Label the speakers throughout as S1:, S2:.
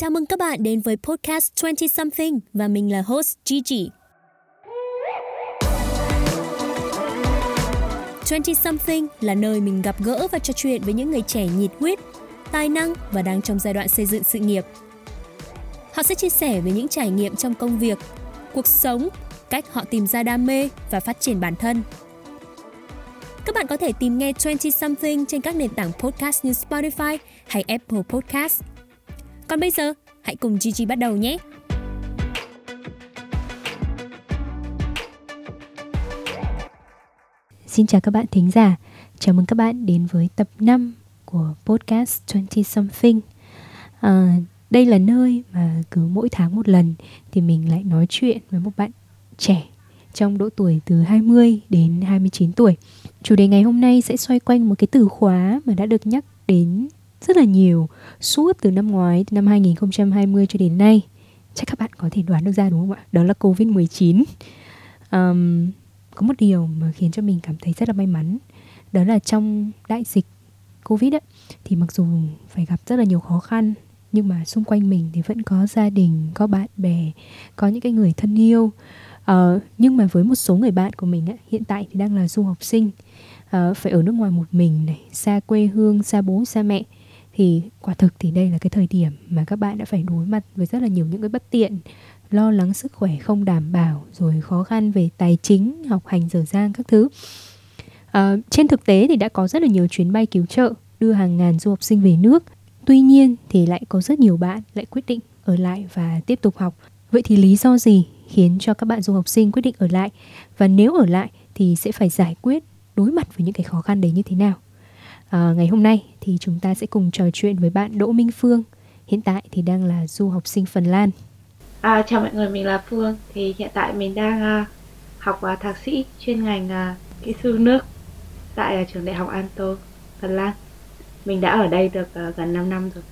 S1: Chào mừng các bạn đến với podcast 20 Something và mình là host Gigi. 20 Something là nơi mình gặp gỡ và trò chuyện với những người trẻ nhiệt huyết, tài năng và đang trong giai đoạn xây dựng sự nghiệp. Họ sẽ chia sẻ về những trải nghiệm trong công việc, cuộc sống, cách họ tìm ra đam mê và phát triển bản thân. Các bạn có thể tìm nghe 20 Something trên các nền tảng podcast như Spotify hay Apple Podcast. Còn bây giờ, hãy cùng Gigi bắt đầu nhé!
S2: Xin chào các bạn thính giả, chào mừng các bạn đến với tập 5 của podcast 20 Something. À, đây là nơi mà cứ mỗi tháng một lần thì mình lại nói chuyện với một bạn trẻ trong độ tuổi từ 20 đến 29 tuổi. Chủ đề ngày hôm nay sẽ xoay quanh một cái từ khóa mà đã được nhắc đến rất là nhiều suốt từ năm ngoái, từ năm 2020 cho đến nay. Chắc các bạn có thể đoán được ra đúng không ạ? Đó là Covid-19. Um, có một điều mà khiến cho mình cảm thấy rất là may mắn đó là trong đại dịch covid ấy, thì mặc dù phải gặp rất là nhiều khó khăn nhưng mà xung quanh mình thì vẫn có gia đình có bạn bè có những cái người thân yêu uh, nhưng mà với một số người bạn của mình ấy, hiện tại thì đang là du học sinh uh, phải ở nước ngoài một mình này xa quê hương xa bố xa mẹ thì quả thực thì đây là cái thời điểm mà các bạn đã phải đối mặt với rất là nhiều những cái bất tiện lo lắng sức khỏe không đảm bảo rồi khó khăn về tài chính học hành dở dang các thứ. À, trên thực tế thì đã có rất là nhiều chuyến bay cứu trợ đưa hàng ngàn du học sinh về nước. Tuy nhiên thì lại có rất nhiều bạn lại quyết định ở lại và tiếp tục học. Vậy thì lý do gì khiến cho các bạn du học sinh quyết định ở lại? Và nếu ở lại thì sẽ phải giải quyết đối mặt với những cái khó khăn đấy như thế nào? À, ngày hôm nay thì chúng ta sẽ cùng trò chuyện với bạn Đỗ Minh Phương hiện tại thì đang là du học sinh Phần Lan
S3: À, chào mọi người, mình là Phương. Thì hiện tại mình đang uh, học uh, thạc sĩ chuyên ngành uh, kỹ sư nước tại uh, trường đại học Anto, Phần Lan. Mình đã ở đây được uh, gần 5 năm rồi.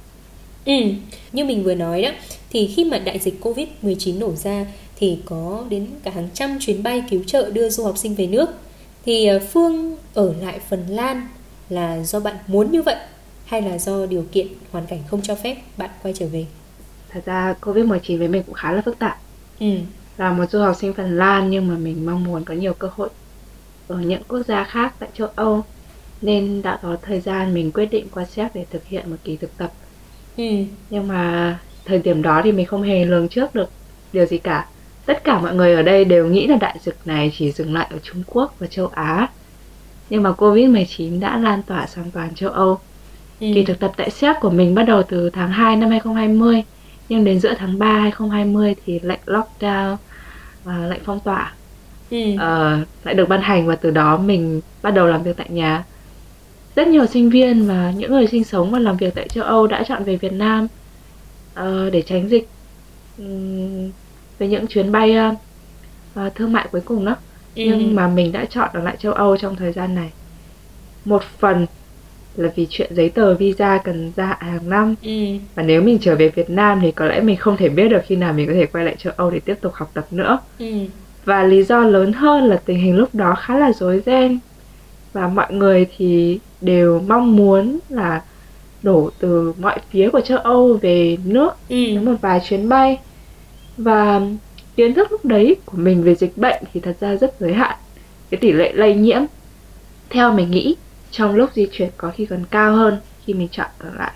S1: Ừ, như mình vừa nói đó, thì khi mà đại dịch Covid-19 nổ ra thì có đến cả hàng trăm chuyến bay cứu trợ đưa du học sinh về nước. Thì Phương ở lại Phần Lan là do bạn muốn như vậy hay là do điều kiện hoàn cảnh không cho phép bạn quay trở về?
S3: thật ra Covid-19 với mình cũng khá là phức tạp
S1: ừ.
S3: là một du học sinh Phần Lan nhưng mà mình mong muốn có nhiều cơ hội ở những quốc gia khác tại châu Âu nên đã có thời gian mình quyết định qua Séc để thực hiện một kỳ thực tập
S1: ừ.
S3: nhưng mà thời điểm đó thì mình không hề lường trước được điều gì cả tất cả mọi người ở đây đều nghĩ là đại dịch này chỉ dừng lại ở Trung Quốc và châu Á nhưng mà Covid-19 đã lan tỏa sang toàn châu Âu ừ. kỳ thực tập tại Séc của mình bắt đầu từ tháng 2 năm 2020 nhưng đến giữa tháng 3 2020 thì lệnh lockdown và lệnh phong tỏa
S1: ừ.
S3: uh, lại được ban hành và từ đó mình bắt đầu làm việc tại nhà rất nhiều sinh viên và những người sinh sống và làm việc tại châu Âu đã chọn về Việt Nam uh, để tránh dịch um, về những chuyến bay uh, thương mại cuối cùng đó ừ. nhưng mà mình đã chọn ở lại châu Âu trong thời gian này một phần là vì chuyện giấy tờ visa cần gia hạn hàng năm
S1: ừ.
S3: và nếu mình trở về Việt Nam thì có lẽ mình không thể biết được khi nào mình có thể quay lại châu Âu để tiếp tục học tập nữa
S1: ừ.
S3: và lý do lớn hơn là tình hình lúc đó khá là rối ren và mọi người thì đều mong muốn là đổ từ mọi phía của châu Âu về nước
S1: ừ.
S3: với một vài chuyến bay và kiến thức lúc đấy của mình về dịch bệnh thì thật ra rất giới hạn cái tỷ lệ lây nhiễm theo mình nghĩ trong lúc di chuyển có khi còn cao hơn khi mình chọn ở lại.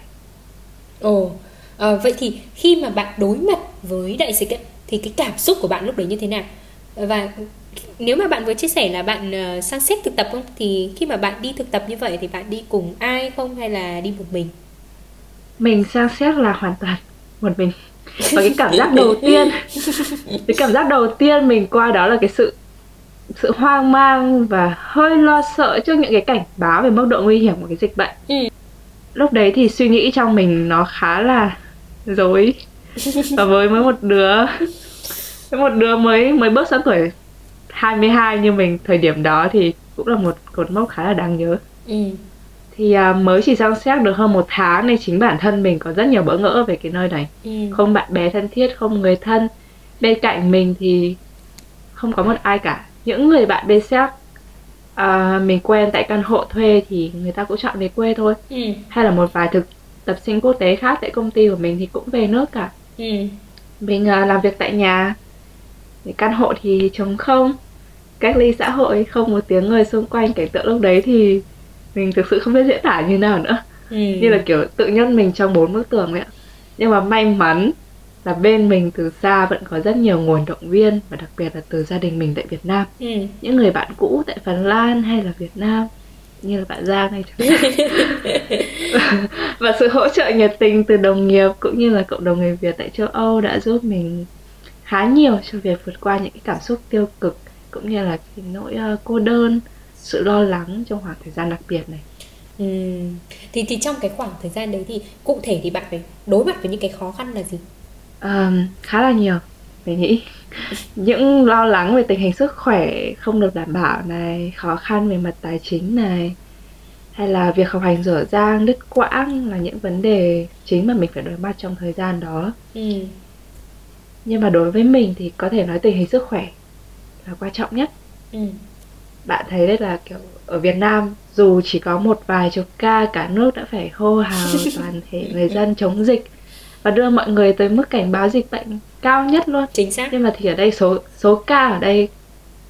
S1: Ồ, à, vậy thì khi mà bạn đối mặt với đại dịch ấy, thì cái cảm xúc của bạn lúc đấy như thế nào? Và nếu mà bạn vừa chia sẻ là bạn uh, sang xếp thực tập không thì khi mà bạn đi thực tập như vậy thì bạn đi cùng ai không hay là đi một mình?
S3: Mình sang xếp là hoàn toàn một mình. Và cái cảm giác đầu tiên cái cảm giác đầu tiên mình qua đó là cái sự sự hoang mang và hơi lo sợ trước những cái cảnh báo về mức độ nguy hiểm của cái dịch bệnh
S1: ừ.
S3: lúc đấy thì suy nghĩ trong mình nó khá là dối và với mới một đứa với một đứa mới mới bước sang tuổi 22 như mình thời điểm đó thì cũng là một cột mốc khá là đáng nhớ
S1: ừ.
S3: Thì à, mới chỉ sang xét được hơn một tháng nên chính bản thân mình có rất nhiều bỡ ngỡ về cái nơi này.
S1: Ừ.
S3: không bạn bè thân thiết không người thân. Bên cạnh mình thì không có một ai cả. Những người bạn bên Séc à, mình quen tại căn hộ thuê thì người ta cũng chọn về quê thôi.
S1: Ừ.
S3: hay là một vài thực tập sinh quốc tế khác tại công ty của mình thì cũng về nước cả.
S2: Ừ.
S3: mình uh, làm việc tại nhà. Thì căn hộ thì trống không. Cách ly xã hội không một tiếng người xung quanh. Cảnh tượng lúc đấy thì mình thực sự không biết diễn tả như nào nữa.
S2: Ừ.
S3: như là kiểu tự nhân mình trong bốn bức tường vậy ạ. Nhưng mà may mắn là bên mình từ xa vẫn có rất nhiều nguồn động viên và đặc biệt là từ gia đình mình tại Việt Nam.
S2: Ừ.
S3: những người bạn cũ tại Phần Lan hay là Việt Nam như là bạn Giang hạn và sự hỗ trợ nhiệt tình từ đồng nghiệp cũng như là cộng đồng người Việt tại châu Âu đã giúp mình khá nhiều cho việc vượt qua những cái cảm xúc tiêu cực cũng như là cái nỗi ờ, cô đơn sự lo lắng trong khoảng thời gian đặc biệt này
S2: Ừ. Thì thì trong cái khoảng thời gian đấy thì cụ thể thì bạn phải đối mặt với những cái khó khăn là gì?
S3: Ờm, khá là nhiều mình nghĩ những lo lắng về tình hình sức khỏe không được đảm bảo này khó khăn về mặt tài chính này hay là việc học hành dở dang đứt quãng là những vấn đề chính mà mình phải đối mặt trong thời gian đó
S2: Ừ.
S3: nhưng mà đối với mình thì có thể nói tình hình sức khỏe là quan trọng nhất
S2: Ừ.
S3: bạn thấy đấy là kiểu ở Việt Nam dù chỉ có một vài chục ca cả nước đã phải hô hào toàn thể người dân chống dịch và đưa mọi người tới mức cảnh báo dịch bệnh cao nhất luôn
S2: Chính xác.
S3: nhưng mà thì ở đây số số ca ở đây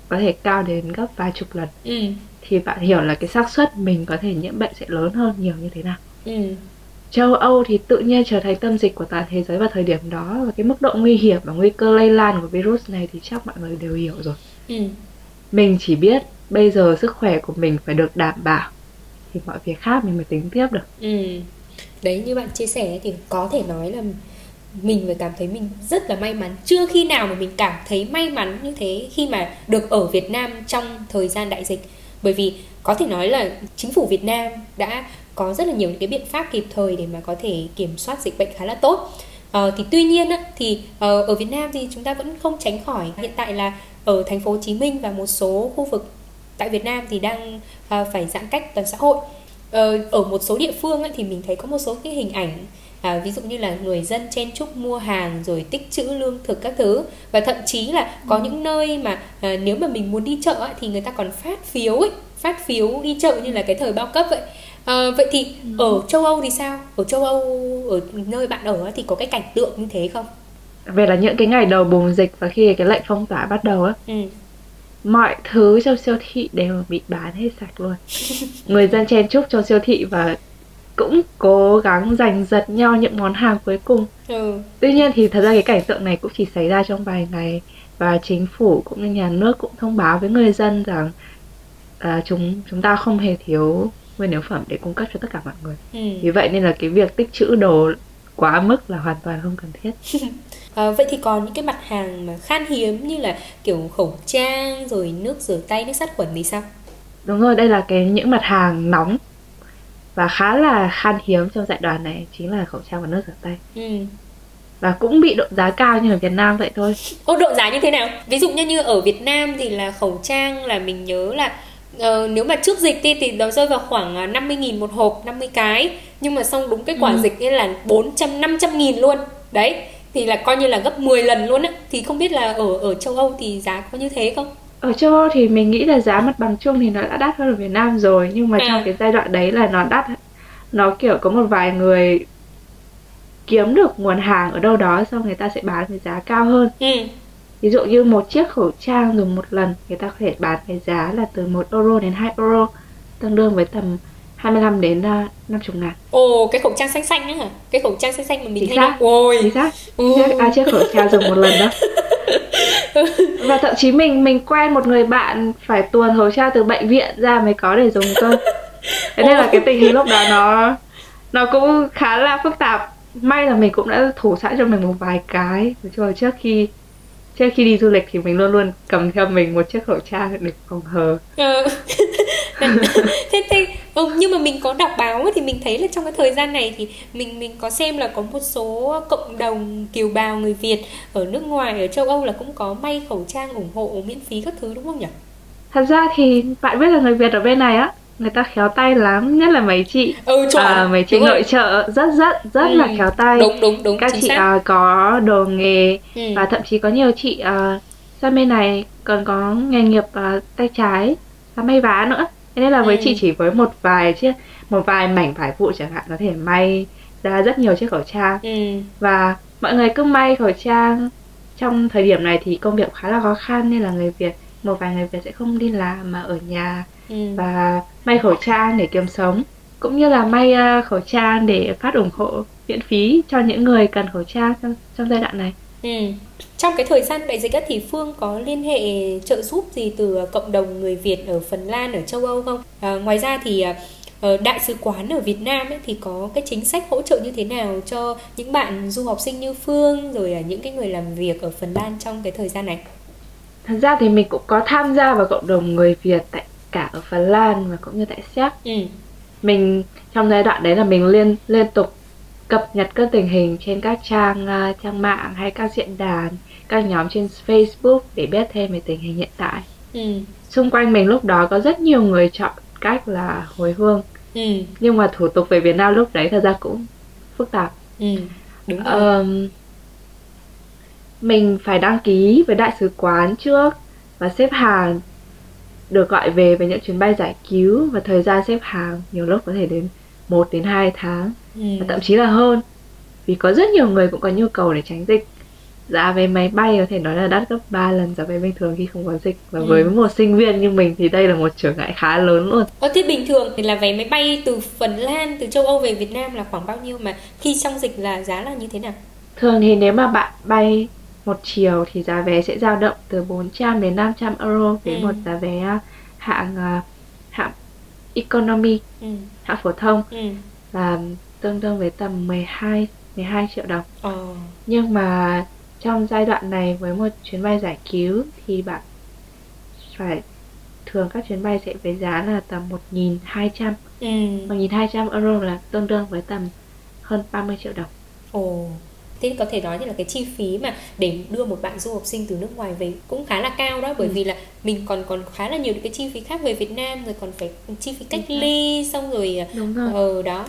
S3: có thể cao đến gấp vài chục lần
S2: Ừ.
S3: thì bạn hiểu là cái xác suất mình có thể nhiễm bệnh sẽ lớn hơn nhiều như thế nào
S2: Ừ.
S3: châu Âu thì tự nhiên trở thành tâm dịch của toàn thế giới vào thời điểm đó và cái mức độ nguy hiểm và nguy cơ lây lan của virus này thì chắc mọi người đều hiểu rồi
S2: Ừ.
S3: mình chỉ biết bây giờ sức khỏe của mình phải được đảm bảo thì mọi việc khác mình mới tính tiếp được.
S2: Ừ. Đấy như bạn chia sẻ thì có thể nói là mình phải cảm thấy mình rất là may mắn. Chưa khi nào mà mình cảm thấy may mắn như thế khi mà được ở Việt Nam trong thời gian đại dịch. Bởi vì có thể nói là chính phủ Việt Nam đã có rất là nhiều những cái biện pháp kịp thời để mà có thể kiểm soát dịch bệnh khá là tốt. Ờ, thì tuy nhiên á, thì ờ, ở Việt Nam thì chúng ta vẫn không tránh khỏi. Hiện tại là ở thành phố Hồ Chí Minh và một số khu vực tại Việt Nam thì đang ờ, phải giãn cách toàn xã hội. Ờ, ở một số địa phương ấy, thì mình thấy có một số cái hình ảnh à, ví dụ như là người dân chen chúc mua hàng rồi tích trữ lương thực các thứ. Và thậm chí là có những nơi mà à, nếu mà mình muốn đi chợ ấy, thì người ta còn phát phiếu ấy phát phiếu đi chợ như là cái thời bao cấp vậy. À, vậy thì ở châu Âu thì sao? Ở châu Âu ở nơi bạn ở thì có cái cảnh tượng như thế không?
S3: Về là những cái ngày đầu bùng dịch và khi cái lệnh phong tỏa bắt đầu á
S2: ừ.
S3: Mọi thứ trong siêu thị đều bị bán hết sạch luôn người dân chen chúc trong siêu thị và cũng cố gắng giành giật nhau những món hàng cuối cùng
S2: Ừ.
S3: tuy nhiên thì thật ra cái cảnh tượng này cũng chỉ xảy ra trong vài ngày và chính phủ cũng như nhà nước cũng thông báo với người dân rằng à, chúng chúng ta không hề thiếu nguyên liệu phẩm để cung cấp cho tất cả mọi người
S2: Ừ.
S3: vì vậy nên là cái việc tích trữ đồ quá mức là hoàn toàn không cần thiết
S2: À, vậy thì còn những cái mặt hàng mà khan hiếm như là kiểu khẩu trang rồi nước rửa tay nước sát khuẩn thì sao
S3: Đúng rồi, đây là cái những mặt hàng nóng và khá là khan hiếm trong giai đoạn này chính là khẩu trang và nước rửa tay
S2: ừ.
S3: và cũng bị độ giá cao như ở Việt Nam vậy thôi.
S2: Ô độ giá như thế nào? Ví dụ như như ở Việt Nam thì là khẩu trang là mình nhớ là ờ, nếu mà trước dịch đi thì nó rơi vào khoảng à, 50.000 một hộp, 50 cái Nhưng mà xong đúng cái quả
S3: Ừ.
S2: dịch ấy là 400, 500 nghìn luôn Đấy, thì là coi như là gấp 10 lần luôn á Thì không biết là ở ở châu Âu thì giá có như thế không?
S3: Ở châu Âu thì mình nghĩ là giá mặt bằng chung thì nó đã đắt hơn ở Việt Nam rồi nhưng mà
S2: À.
S3: trong cái giai đoạn đấy là nó đắt nó kiểu có một vài người kiếm được nguồn hàng ở đâu đó xong người ta sẽ bán với giá cao hơn.
S2: Ừ,
S3: Ví dụ như một chiếc khẩu trang dùng một lần người ta có thể bán với giá là từ 1 euro đến 2 euro tương đương với tầm 25 đến uh, 50 ngàn.
S2: ồ cái khẩu trang xanh xanh á hả? Cái khẩu trang xanh xanh mà mình
S3: Chính
S2: hay
S3: xác.
S2: Ôi,
S3: Chính xác.
S2: Ừ.
S3: Chiếc, à, chiếc khẩu trang dùng một lần đó. Và thậm chí mình mình quen một người bạn phải tuồn khẩu trang từ bệnh viện ra mới có để dùng cơ. Thế nên là cái tình hình lúc đó nó nó cũng khá là phức tạp. May là mình cũng đã thủ sẵn cho mình một vài cái. Là trước khi trước khi đi du lịch thì mình luôn luôn cầm theo mình một chiếc khẩu trang để phòng hờ.
S2: Ờ. thế thế ừ, nhưng mà mình có đọc báo thì mình thấy là trong cái thời gian này thì mình mình có xem là có một số cộng đồng kiều bào người Việt ở nước ngoài ở châu Âu là cũng có may khẩu trang ủng hộ miễn phí các thứ đúng không nhỉ?
S3: Thật ra thì bạn biết là người Việt ở bên này á, người ta khéo tay lắm, nhất là mấy chị
S2: Ừ
S3: à, mấy chị nội trợ rất rất rất
S2: Ừ.
S3: là khéo tay.
S2: Đúng đúng đúng
S3: các chị à, có đồ nghề
S2: Ừ.
S3: và thậm chí có nhiều chị à, sang bên này còn có nghề nghiệp à, tay trái là may vá nữa thế nên là với
S2: Ừ.
S3: chị chỉ với một vài chiếc một vài mảnh vải vụn chẳng hạn có thể may ra rất nhiều chiếc khẩu trang
S2: ừ.
S3: và mọi người cứ may khẩu trang trong thời điểm này thì công việc khá là khó khăn nên là người Việt một vài người Việt sẽ không đi làm mà ở nhà
S2: Ừ.
S3: và may khẩu trang để kiếm sống cũng như là may uh, khẩu trang để phát ủng hộ miễn phí cho những người cần khẩu trang trong trong giai đoạn này.
S2: Ừ. Trong cái thời gian đại dịch á, thì Phương có liên hệ trợ giúp gì từ cộng đồng người Việt ở Phần Lan, ở châu Âu không? À, ngoài ra thì ờ, đại sứ quán ở Việt Nam ấy, thì có cái chính sách hỗ trợ như thế nào cho những bạn du học sinh như Phương rồi những cái người làm việc ở Phần Lan trong cái thời gian này?
S3: Thật ra thì mình cũng có tham gia vào cộng đồng người Việt tại cả ở Phần Lan và cũng như tại Séc.
S2: Ừ.
S3: Mình trong giai đoạn đấy là mình liên liên tục cập nhật các tình hình trên các trang uh, trang mạng hay các diễn đàn, các nhóm trên Facebook để biết thêm về tình hình hiện tại.
S2: Ừ.
S3: Xung quanh mình lúc đó có rất nhiều người chọn cách là hồi hương
S2: Ừ.
S3: nhưng mà thủ tục về Việt Nam lúc đấy thật ra cũng phức tạp.
S2: Ừ. Đúng rồi.
S3: Ờm, mình phải đăng ký với đại sứ quán trước và xếp hàng được gọi về với những chuyến bay giải cứu và thời gian xếp hàng nhiều lúc có thể đến 1 đến 2 tháng
S2: Ừ.
S3: và thậm chí là hơn vì có rất nhiều người cũng có nhu cầu để tránh dịch giá vé máy bay có thể nói là đắt gấp 3 lần giá vé bình thường khi không có dịch và
S2: Ừ.
S3: với một sinh viên như mình thì đây là một trở ngại khá lớn luôn
S2: Ờ, thế bình thường thì là vé máy bay từ Phần Lan, từ châu Âu về Việt Nam là khoảng bao nhiêu mà khi trong dịch là giá là như thế nào?
S3: Thường thì nếu mà bạn bay một chiều thì giá vé sẽ dao động từ 400 đến 500 euro với
S2: Ừ.
S3: một giá vé hạng à, hạng economy,
S2: Ừ.
S3: hạng phổ thông
S2: Ừ.
S3: là tương đương với tầm 12 12 triệu đồng.
S2: Ờ.
S3: Nhưng mà trong giai đoạn này với một chuyến bay giải cứu thì bạn phải thường các chuyến bay sẽ với giá là tầm 1.200
S2: Ừ.
S3: 1.200 euro là tương đương với tầm hơn 30 triệu đồng.
S2: Ồ. Thế có thể nói như là cái chi phí mà để đưa một bạn du học sinh từ nước ngoài về cũng khá là cao đó bởi
S3: Ừ.
S2: vì là mình còn còn khá là nhiều những cái chi phí khác về Việt Nam rồi còn phải chi phí cách ly xong rồi
S3: Đúng rồi.
S2: ờ đó.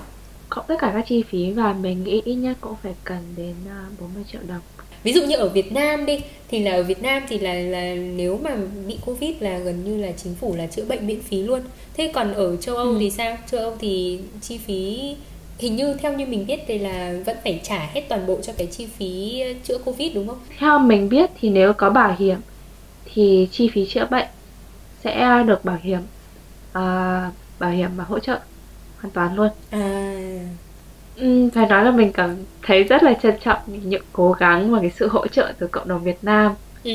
S3: Cộng tất cả các chi phí và mình nghĩ ít nhất cũng phải cần đến à, 40 triệu đồng
S2: Ví dụ như ở Việt Nam đi thì là ở Việt Nam thì là là nếu mà bị Covid là gần như là chính phủ là chữa bệnh miễn phí luôn. Thế còn ở châu Âu
S3: Ừ.
S2: thì sao? Châu Âu thì chi phí hình như theo như mình biết thì là vẫn phải trả hết toàn bộ cho cái chi phí chữa Covid đúng không?
S3: theo mình biết thì nếu có bảo hiểm thì chi phí chữa bệnh sẽ được bảo hiểm à, bảo hiểm mà hỗ trợ hoàn toàn luôn
S2: À.
S3: Ừm, phải nói là mình cảm thấy rất là trân trọng những cố gắng và cái sự hỗ trợ từ cộng đồng Việt Nam
S2: Ừ.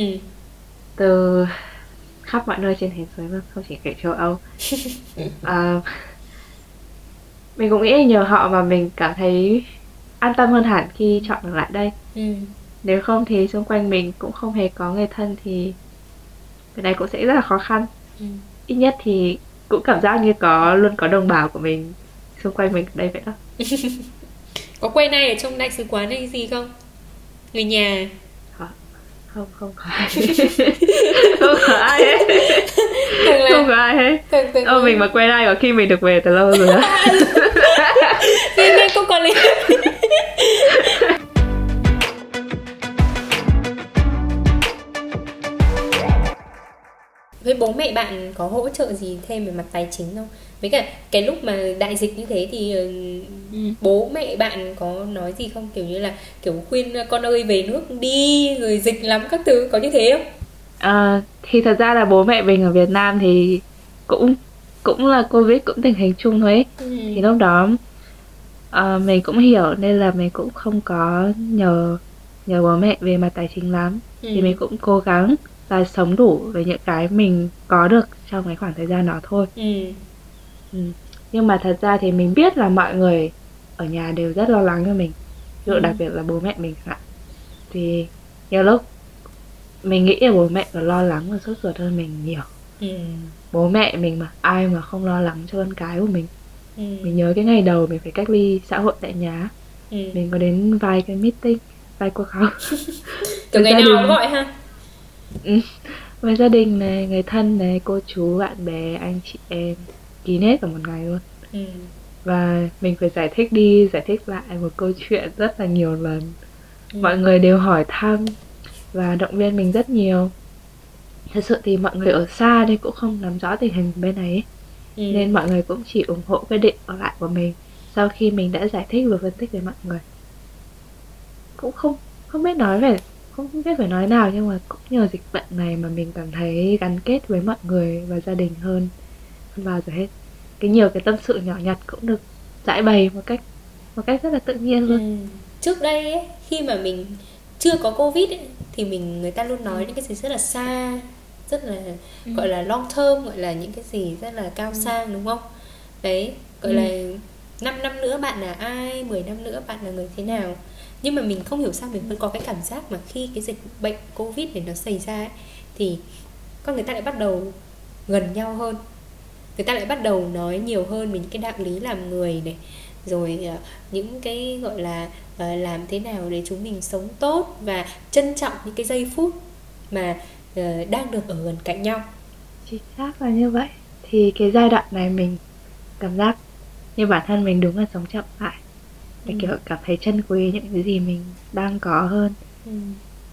S3: từ khắp mọi nơi trên thế giới mà không chỉ kể châu Âu à, mình cũng nghĩ nhờ họ mà mình cảm thấy an tâm hơn hẳn khi chọn được lại đây
S2: Ừ.
S3: nếu không thì xung quanh mình cũng không hề có người thân thì cái này cũng sẽ rất là khó khăn
S2: Ừ.
S3: ít nhất thì cũng cảm giác như có luôn có đồng bào của mình xung quanh mình đây vậy đó
S2: Có quen ai ở trong đại sứ quán hay gì không? Người nhà.
S3: không không có ai không có ai hết
S2: là
S3: không có ai hết
S2: thường thường
S3: Ờ, mình mà quen ai có khi mình được về từ lâu rồi
S2: nên nên cũng có lý. Bố mẹ bạn có hỗ trợ gì thêm về mặt tài chính không? Với cả cái lúc mà đại dịch như thế thì ờ, bố mẹ bạn có nói gì không? Kiểu như là kiểu khuyên con ơi về nước đi rồi dịch lắm các thứ có như thế không?
S3: Ờ, thì thật ra là bố mẹ mình ở Việt Nam thì cũng cũng là Covid cũng tình hình chung thôi ấy.
S2: Ừ.
S3: thì lúc đó ờ, mình cũng hiểu nên là mình cũng không có nhờ nhờ bố mẹ về mặt tài chính lắm thì
S2: Ừ.
S3: mình cũng cố gắng và sống đủ với những cái mình có được trong cái khoảng thời gian đó thôi
S2: Ừ.
S3: ừ. nhưng mà thật ra thì mình biết là mọi người ở nhà đều rất lo lắng cho mình ví dụ
S2: Ừ.
S3: đặc biệt là bố mẹ mình hạn thì nhiều lúc mình nghĩ là bố mẹ còn lo lắng và sốt ruột hơn mình nhiều
S2: Ừ.
S3: bố mẹ mình mà ai mà không lo lắng cho con cái của mình
S2: Ừ.
S3: mình nhớ cái ngày đầu mình phải cách ly xã hội tại nhà
S2: Ừ.
S3: mình có đến vài cái meeting vài cuộc họp
S2: Kiểu ngày nào cũng gọi ha.
S3: Với gia đình này người thân này cô chú bạn bè anh chị em kín hết cả một ngày luôn
S2: Ừ.
S3: và mình phải giải thích đi giải thích lại một câu chuyện rất là nhiều lần
S2: Ừ.
S3: mọi người đều hỏi thăm và động viên mình rất nhiều thật sự thì mọi người ở xa đây cũng không nắm rõ tình hình bên này ấy.
S2: Ừ.
S3: nên mọi người cũng chỉ ủng hộ quyết định ở lại của mình sau khi mình đã giải thích và phân tích với mọi người cũng không không biết nói về không biết phải nói nào nhưng mà cũng nhờ dịch bệnh này mà mình cảm thấy gắn kết với mọi người và gia đình hơn hơn bao giờ hết cái nhiều cái tâm sự nhỏ nhặt cũng được giải bày một cách một cách rất là tự nhiên luôn ừ.
S2: trước đây ấy, khi mà mình chưa có covid ấy, thì mình người ta luôn nói ừ. những cái gì rất là xa rất là ừ. gọi là long term gọi là những cái gì rất là cao ừ. sang đúng không đấy gọi ừ. là 5 năm nữa bạn là ai 10 năm nữa bạn là người thế nào nhưng mà mình không hiểu sao mình vẫn có cái cảm giác mà khi cái dịch bệnh covid này nó xảy ra ấy, thì con người ta lại bắt đầu gần nhau hơn. Người ta lại bắt đầu nói nhiều hơn về những cái đạo lý làm người này rồi ờ, những cái gọi là ờ, làm thế nào để chúng mình sống tốt và trân trọng những cái giây phút mà ờ, đang được ở gần cạnh nhau.
S3: Chính xác là như vậy. Thì cái giai đoạn này mình cảm giác như bản thân mình đúng là sống chậm lại để ừ. kiểu cảm thấy trân quý những cái gì mình đang có hơn ừ.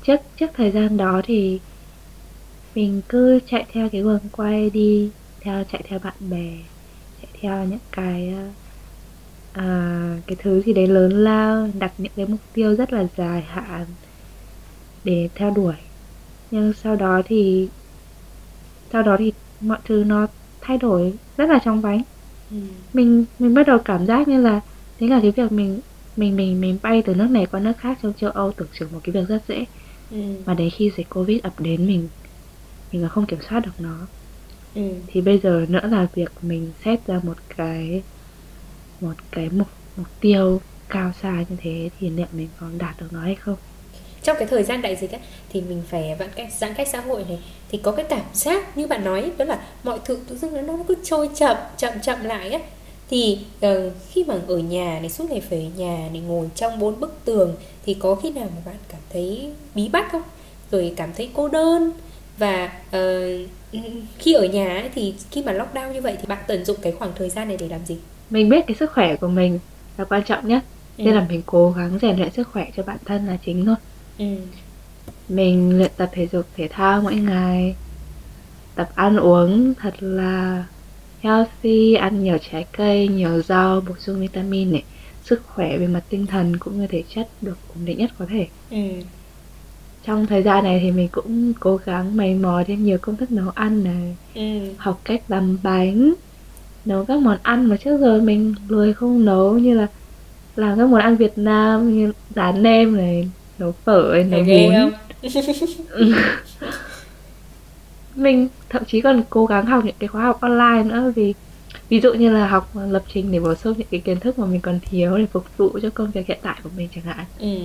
S3: trước trước thời gian đó thì mình cứ chạy theo cái guồng quay đi theo chạy theo bạn bè chạy theo những cái à, cái thứ gì đấy lớn lao đặt những cái mục tiêu rất là dài hạn để theo đuổi nhưng sau đó thì sau đó thì mọi thứ nó thay đổi rất là trong vánh ừ. mình mình bắt đầu cảm giác như là thế là cái việc mình mình mình mình bay từ nước này qua nước khác trong châu Âu tưởng chừng một cái việc rất dễ. Ừ. mà đến khi dịch covid ập đến mình mình không kiểm soát được nó. Ừ. thì bây giờ nữa là việc mình xét ra một cái một cái mục mục tiêu cao xa như thế thì liệu mình còn đạt được nó hay không?
S2: Trong cái thời gian đại dịch ấy, thì mình phải giãn cách giãn cách xã hội này. Thì có cái cảm giác như bạn nói đó là mọi thứ tự dưng nó cứ trôi chậm chậm chậm lại ấy thì uh, khi mà ở nhà này suốt ngày phải ở nhà này ngồi trong bốn bức tường thì có khi nào mà bạn cảm thấy bí bách không? Rồi cảm thấy cô đơn? Và uh, khi ở nhà ấy, thì khi mà lockdown như vậy thì bạn tận dụng cái khoảng thời gian này để làm gì?
S3: Mình biết cái sức khỏe của mình là quan trọng nhất. Ừ. nên là mình cố gắng rèn luyện sức khỏe cho bản thân là chính thôi. Ừ. mình luyện tập thể dục thể thao mỗi ngày tập ăn uống thật là healthy ăn nhiều trái cây nhiều rau bổ sung vitamin này. Sức khỏe về mặt tinh thần cũng như thể chất được ổn định nhất có thể. Ừ. trong thời gian này thì mình cũng cố gắng mày mò thêm nhiều công thức nấu ăn này. Ừ. học cách làm bánh. Nấu các món ăn mà trước giờ mình lười không nấu như là làm các món ăn Việt Nam như rán nem này nấu phở này nấu bún mình thậm chí còn cố gắng học những cái khóa học online nữa vì ví dụ như là học lập trình để bổ sung những cái kiến thức mà mình còn thiếu để phục vụ cho công việc hiện tại của mình chẳng hạn ừ.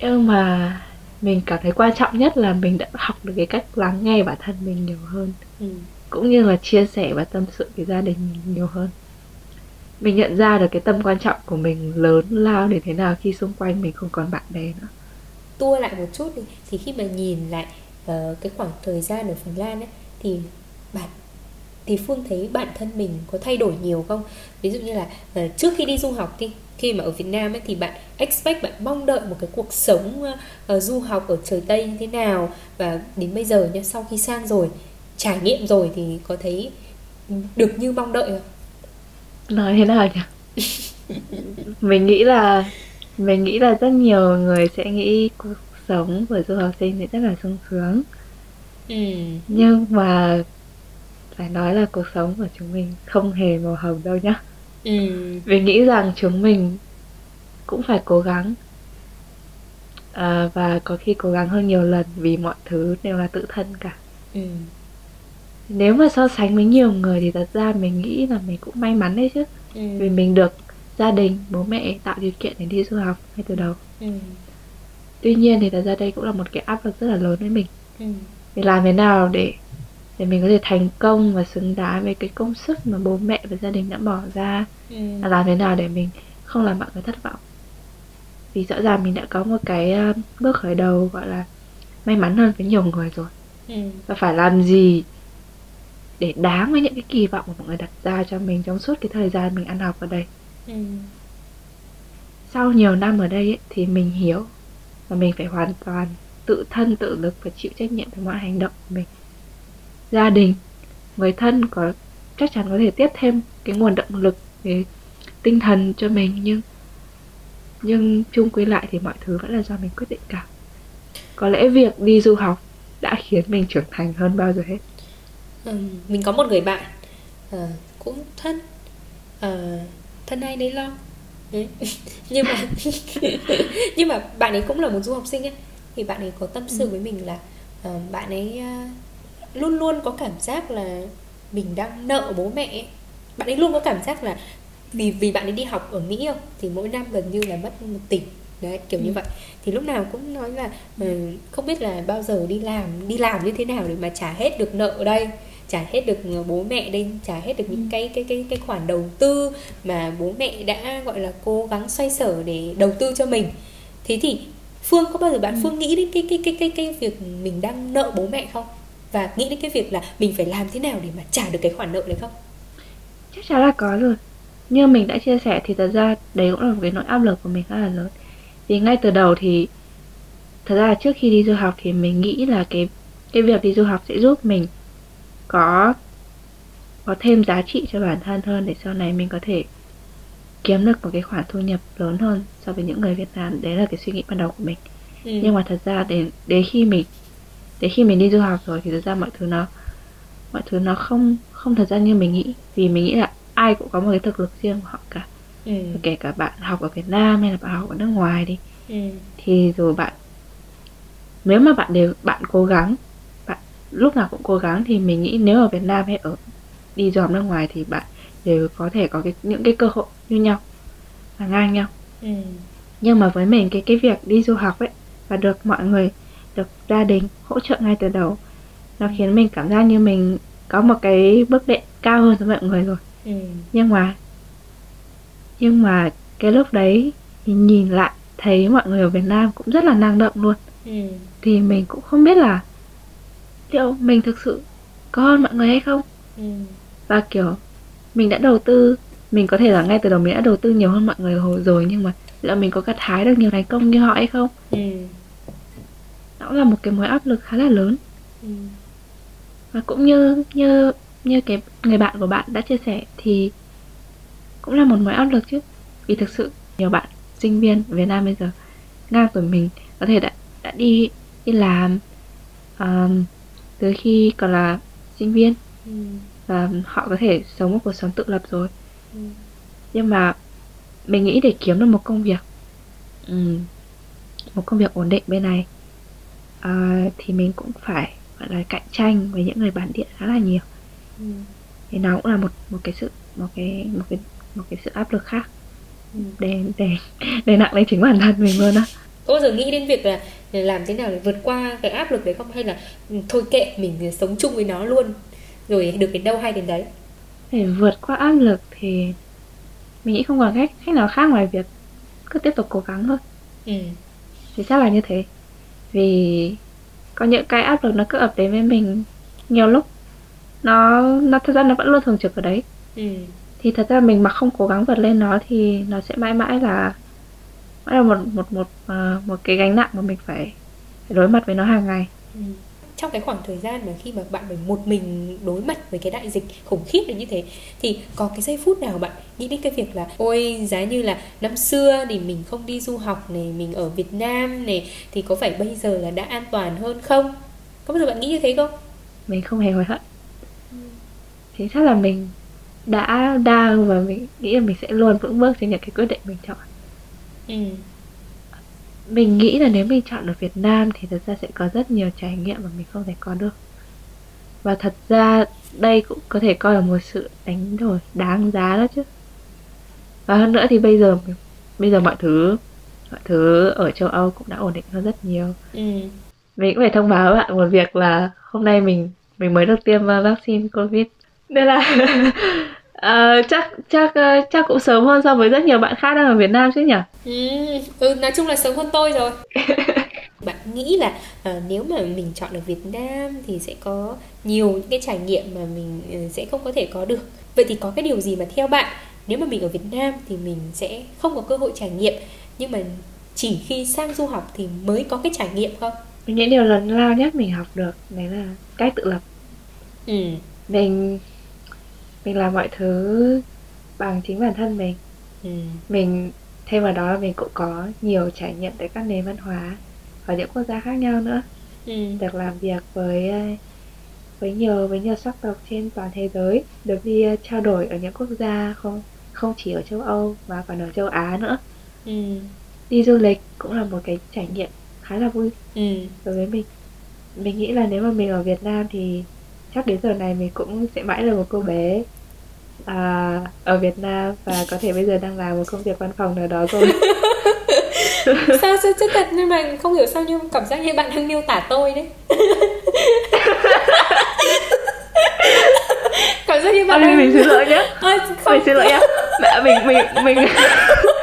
S3: nhưng mà mình cảm thấy quan trọng nhất là mình đã học được cái cách lắng nghe bản thân mình nhiều hơn ừ. cũng như là chia sẻ và tâm sự với gia đình mình nhiều hơn mình nhận ra được cái tầm quan trọng của mình lớn lao đến thế nào khi xung quanh mình không còn bạn bè nữa
S2: tua lại một chút đi thì khi mà nhìn lại uh, cái khoảng thời gian ở Phần Lan ấy thì bạn thì Phương thấy bản thân mình có thay đổi nhiều không? Ví dụ như là uh, trước khi đi du học đi khi mà ở Việt Nam ấy thì bạn expect bạn mong đợi một cái cuộc sống uh, du học ở trời Tây như thế nào và đến bây giờ nha sau khi sang rồi trải nghiệm rồi thì có thấy được như mong đợi không?
S3: Nói thế nào nhỉ? mình nghĩ là mình nghĩ là rất nhiều người sẽ nghĩ sống của du học sinh thì rất là sung sướng ừ. nhưng mà phải nói là cuộc sống của chúng mình không hề màu hồng đâu nhá ừ. vì nghĩ rằng chúng mình cũng phải cố gắng à, và có khi cố gắng hơn nhiều lần vì mọi thứ đều là tự thân cả ừ. nếu mà so sánh với nhiều người thì thật ra mình nghĩ là mình cũng may mắn đấy chứ ừ. vì mình được gia đình bố mẹ tạo điều kiện để đi du học ngay từ đầu ừ tuy nhiên thì thật ra đây cũng là một cái áp lực rất là lớn với mình ừ. mình làm thế nào để để mình có thể thành công và xứng đáng với cái công sức mà bố mẹ và gia đình đã bỏ ra ừ. là làm thế nào để mình không làm mọi người thất vọng vì rõ ràng mình đã có một cái uh, bước khởi đầu gọi là may mắn hơn với nhiều người rồi ừ. và phải làm gì để đáng với những cái kỳ vọng mà mọi người đặt ra cho mình trong suốt cái thời gian mình ăn học ở đây ừ. sau nhiều năm ở đây ấy, thì mình hiểu mà mình phải hoàn toàn tự thân tự lực và chịu trách nhiệm với mọi hành động của mình. Gia đình người thân có chắc chắn có thể tiếp thêm cái nguồn động lực cái tinh thần cho mình nhưng nhưng chung quy lại thì mọi thứ vẫn là do mình quyết định cả. Có lẽ việc đi du học đã khiến mình trưởng thành hơn bao giờ hết.
S2: Ừ, mình có một người bạn uh, cũng thân uh, thân ai đấy lo đấy. nhưng mà nhưng mà bạn ấy cũng là một du học sinh ấy thì bạn ấy có tâm sự ừ. với mình là uh, bạn ấy uh, luôn luôn có cảm giác là mình đang nợ bố mẹ ấy. bạn ấy luôn có cảm giác là vì vì bạn ấy đi học ở Mỹ không thì mỗi năm gần như là mất một tỷ đấy kiểu ừ. như vậy thì lúc nào cũng nói là uh, không biết là bao giờ đi làm đi làm như thế nào để mà trả hết được nợ ở đây trả hết được bố mẹ đây trả hết được những ừ. cái cái cái cái khoản đầu tư mà bố mẹ đã gọi là cố gắng xoay sở để đầu tư cho mình. Thế thì phương có bao giờ bạn ừ. phương nghĩ đến cái cái cái cái cái việc mình đang nợ bố mẹ không? Và nghĩ đến cái việc là mình phải làm thế nào để mà trả được cái khoản nợ đấy không?
S3: Chắc chắn là có rồi. Như mình đã chia sẻ thì thật ra đấy cũng là một cái nỗi áp lực của mình khá là lớn. Vì ngay từ đầu thì thật ra trước khi đi du học thì mình nghĩ là cái cái việc đi du học sẽ giúp mình có có thêm giá trị cho bản thân hơn để sau này mình có thể kiếm được một cái khoản thu nhập lớn hơn so với những người Việt Nam đấy là cái suy nghĩ ban đầu của mình ừ. nhưng mà thật ra đến đến khi mình đến khi mình đi du học rồi thì thật ra mọi thứ nó mọi thứ nó không không thật ra như mình nghĩ vì mình nghĩ là ai cũng có một cái thực lực riêng của họ cả ừ. kể cả bạn học ở Việt Nam hay là bạn học ở nước ngoài đi ừ. thì rồi bạn nếu mà bạn đều bạn cố gắng lúc nào cũng cố gắng thì mình nghĩ nếu ở Việt Nam hay ở đi du học nước ngoài thì bạn đều có thể có cái những cái cơ hội như nhau là ngang nhau ừ. nhưng mà với mình cái cái việc đi du học ấy và được mọi người được gia đình hỗ trợ ngay từ đầu nó khiến mình cảm giác như mình có một cái bước đệm cao hơn so với mọi người rồi ừ. nhưng mà nhưng mà cái lúc đấy thì nhìn lại thấy mọi người ở Việt Nam cũng rất là năng động luôn ừ. thì mình cũng không biết là liệu mình thực sự có hơn mọi người hay không ừ. và kiểu mình đã đầu tư mình có thể là ngay từ đầu mình đã đầu tư nhiều hơn mọi người hồi rồi nhưng mà liệu mình có gặt hái được nhiều thành công như họ hay không ừ. đó là một cái mối áp lực khá là lớn ừ. và cũng như như như cái người bạn của bạn đã chia sẻ thì cũng là một mối áp lực chứ vì thực sự nhiều bạn sinh viên ở Việt Nam bây giờ ngang tuổi mình có thể đã đã đi đi làm um, từ khi còn là sinh viên ừ. và họ có thể sống một cuộc sống tự lập rồi ừ. nhưng mà mình nghĩ để kiếm được một công việc um, một công việc ổn định bên này uh, thì mình cũng phải gọi là cạnh tranh với những người bản địa khá là nhiều ừ. thì nó cũng là một một cái sự một cái một cái một cái sự áp lực khác ừ. để để để nặng lên chính bản thân mình luôn á
S2: có bao giờ nghĩ đến việc là làm thế nào để vượt qua cái áp lực đấy không? Hay là ừ, thôi kệ mình sống chung với nó luôn rồi được đến đâu hay đến đấy?
S3: Để vượt qua áp lực thì mình nghĩ không còn cách cách nào khác ngoài việc cứ tiếp tục cố gắng thôi. Ừ. thì chắc là như thế. Vì có những cái áp lực nó cứ ập đến với mình nhiều lúc nó nó thật ra nó vẫn luôn thường trực ở đấy. Ừ. thì thật ra mình mà không cố gắng vượt lên nó thì nó sẽ mãi mãi là mãi là một một một uh, một cái gánh nặng mà mình phải, phải đối mặt với nó hàng ngày. Ừ.
S2: trong cái khoảng thời gian mà khi mà bạn phải một mình đối mặt với cái đại dịch khủng khiếp như thế thì có cái giây phút nào bạn nghĩ đến cái việc là ôi giá như là năm xưa thì mình không đi du học này mình ở Việt Nam này thì có phải bây giờ là đã an toàn hơn không? Có bao giờ bạn nghĩ như thế không?
S3: Mình không hề hối hận. Thì chắc là mình đã đang và mình nghĩ là mình sẽ luôn vững bước trên những cái quyết định mình chọn ừ. mình nghĩ là nếu mình chọn ở Việt Nam thì thật ra sẽ có rất nhiều trải nghiệm mà mình không thể có được và thật ra đây cũng có thể coi là một sự đánh đổi đáng giá đó chứ và hơn nữa thì bây giờ bây giờ mọi thứ mọi thứ ở châu Âu cũng đã ổn định hơn rất nhiều ừ. mình cũng phải thông báo với bạn một việc là hôm nay mình mình mới được tiêm vaccine covid nên là uh, chắc chắc uh, chắc cũng sớm hơn so với rất nhiều bạn khác đang ở Việt Nam chứ nhỉ?
S2: Ừ, ừ nói chung là sớm hơn tôi rồi. bạn nghĩ là uh, nếu mà mình chọn ở Việt Nam thì sẽ có nhiều những cái trải nghiệm mà mình uh, sẽ không có thể có được. Vậy thì có cái điều gì mà theo bạn nếu mà mình ở Việt Nam thì mình sẽ không có cơ hội trải nghiệm nhưng mà chỉ khi sang du học thì mới có cái trải nghiệm không?
S3: Những điều lớn lao nhất mình học được đấy là cách tự lập. Ừ. Mình mình làm mọi thứ bằng chính bản thân mình ừ. mình thêm vào đó là mình cũng có nhiều trải nghiệm tại các nền văn hóa ở những quốc gia khác nhau nữa ừ. được làm việc với với nhiều với nhiều sắc tộc trên toàn thế giới được đi trao đổi ở những quốc gia không không chỉ ở châu Âu mà còn ở châu Á nữa ừ. đi du lịch cũng là một cái trải nghiệm khá là vui ừ. đối với mình mình nghĩ là nếu mà mình ở Việt Nam thì chắc đến giờ này mình cũng sẽ mãi là một cô bé à, ở Việt Nam và có thể bây giờ đang làm một công việc văn phòng nào đó rồi.
S2: Sao sao chứ thật? Nhưng mà không hiểu sao nhưng cảm giác như bạn đang miêu tả tôi đấy. Cảm giác như bạn
S3: đang... mình xin lỗi nhé không... mình xin lỗi nhé mẹ mình mình mình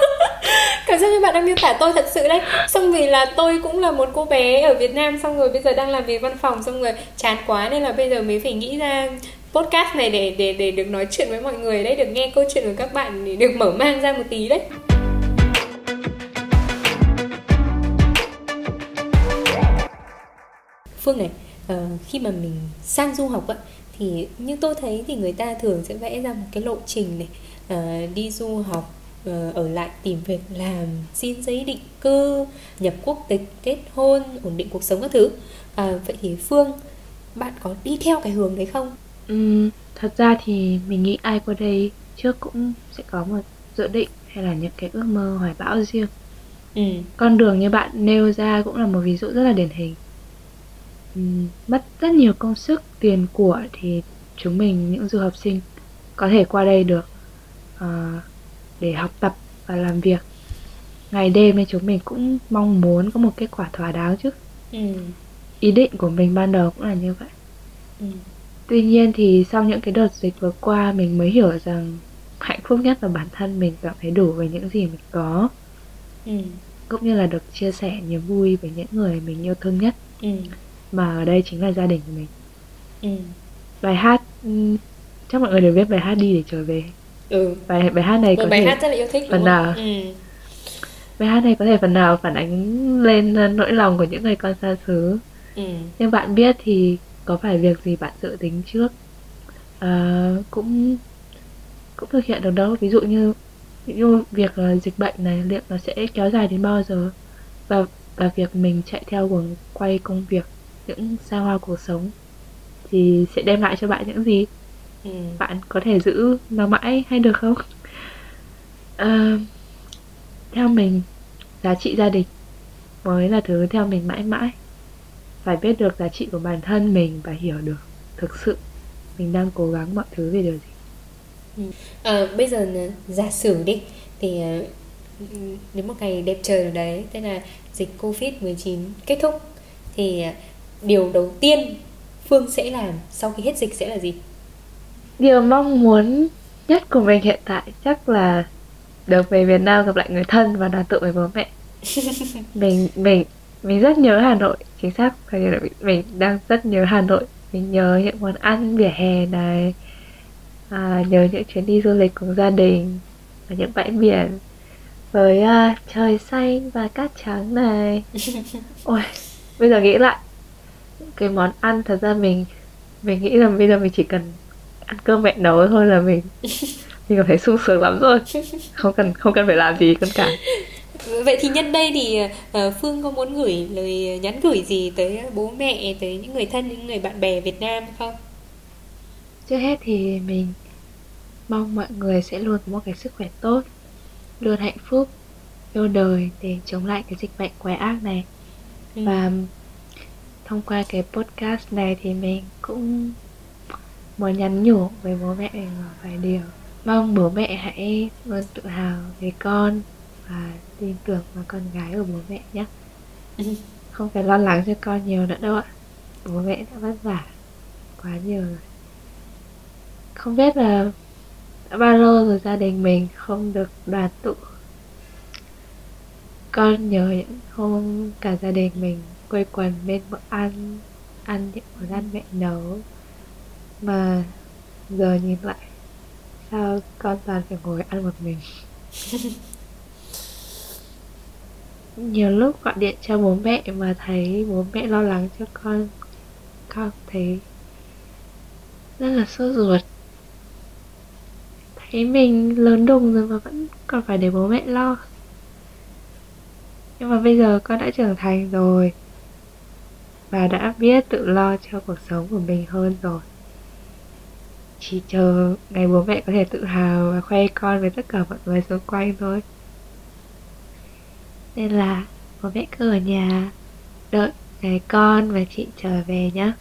S2: cảm giác như bạn đang miêu tả tôi thật sự đấy. Xong vì là tôi cũng là một cô bé ở Việt Nam xong rồi bây giờ đang làm việc văn phòng xong rồi chán quá nên là bây giờ mới phải nghĩ ra podcast này để để để được nói chuyện với mọi người đấy được nghe câu chuyện của các bạn để được mở mang ra một tí đấy. Phương này uh, khi mà mình sang du học ạ thì như tôi thấy thì người ta thường sẽ vẽ ra một cái lộ trình này uh, đi du học ở lại tìm việc làm xin giấy định cư nhập quốc tịch kết hôn ổn định cuộc sống các thứ uh, vậy thì phương bạn có đi theo cái hướng đấy không
S3: Ừ, thật ra thì mình nghĩ ai qua đây trước cũng sẽ có một dự định hay là những cái ước mơ hoài bão riêng. Ừ. Con đường như bạn nêu ra cũng là một ví dụ rất là điển hình. Ừ, mất rất nhiều công sức, tiền của thì chúng mình những du học sinh có thể qua đây được uh, để học tập và làm việc. Ngày đêm thì chúng mình cũng mong muốn có một kết quả thỏa đáng chứ. Ừ. Ý định của mình ban đầu cũng là như vậy. Ừ Tuy nhiên thì sau những cái đợt dịch vừa qua mình mới hiểu rằng hạnh phúc nhất là bản thân mình cảm thấy đủ với những gì mình có ừ. cũng như là được chia sẻ niềm vui với những người mình yêu thương nhất ừ. mà ở đây chính là gia đình của mình ừ. bài hát ừ, chắc mọi người đều biết bài hát đi để trở về ừ. bài bài hát này
S2: một
S3: có
S2: bài
S3: thể
S2: hát rất là yêu thích
S3: phần nào? Ừ. bài hát này có thể phần nào phản ánh lên nỗi lòng của những người con xa xứ. Ừ. nhưng bạn biết thì có phải việc gì bạn dự tính trước? À, cũng cũng thực hiện được đâu. Ví dụ như ví dụ việc uh, dịch bệnh này liệu nó sẽ kéo dài đến bao giờ? Và và việc mình chạy theo guồng quay công việc những xa hoa cuộc sống thì sẽ đem lại cho bạn những gì ừ. bạn có thể giữ nó mãi hay được không à, theo mình giá trị gia đình mới là thứ theo mình mãi mãi phải biết được giá trị của bản thân mình và hiểu được thực sự mình đang cố gắng mọi thứ về điều gì
S2: ừ. à, bây giờ giả sử đi thì ờ, đến một ngày đẹp trời ở đấy tức là dịch covid 19 kết thúc thì điều đầu tiên phương sẽ làm sau khi hết dịch sẽ là gì
S3: điều mong muốn nhất của mình hiện tại chắc là được về Việt Nam gặp lại người thân và đoàn tụ với bố mẹ. Mình mình mình rất nhớ Hà Nội chính xác. Thời điểm mình đang rất nhớ Hà Nội. Mình nhớ những món ăn vỉa hè này à, nhớ những chuyến đi du lịch cùng gia đình và những bãi biển với uh, trời xanh và cát trắng này. Ôi bây giờ nghĩ lại cái món ăn thật ra mình mình nghĩ rằng bây giờ mình chỉ cần ăn cơm mẹ nấu thôi là mình mình cảm thấy sung sướng lắm rồi. Không cần không cần phải làm gì con cả.
S2: Vậy thì nhân đây thì uh, phương có muốn gửi lời nhắn gửi gì tới bố mẹ tới những người thân những người bạn bè việt nam không?
S3: Trước hết thì mình mong mọi người sẽ luôn có một cái sức khỏe tốt luôn hạnh phúc yêu đời để chống lại cái dịch bệnh quái ác này. Ừ. và thông qua cái podcast này thì mình cũng muốn nhắn nhủ với bố mẹ một vài điều. Mong bố mẹ hãy luôn tự hào về con và tin tưởng vào con gái của bố mẹ nhé. Không phải lo lắng cho con nhiều nữa đâu ạ. Bố mẹ đã vất vả quá nhiều rồi. Không biết là đã bao lâu rồi gia đình mình không được đoàn tụ. Con nhớ những hôm cả gia đình mình quây quần bên bữa ăn ăn những món ăn mẹ nấu mà giờ nhìn lại sao con toàn phải ngồi ăn một mình? Nhiều lúc gọi điện cho bố mẹ mà thấy bố mẹ lo lắng cho con con thấy rất là sốt ruột. Thấy mình lớn đùng rồi mà vẫn còn phải để bố mẹ lo. Nhưng mà bây giờ con đã trưởng thành rồi. Và đã biết tự lo cho cuộc sống của mình hơn rồi chỉ chờ ngày bố mẹ có thể tự hào và khoe con với tất cả mọi người xung quanh thôi. Nên là bố mẹ cứ ở nhà, đợi ngày con và chị trở về nhé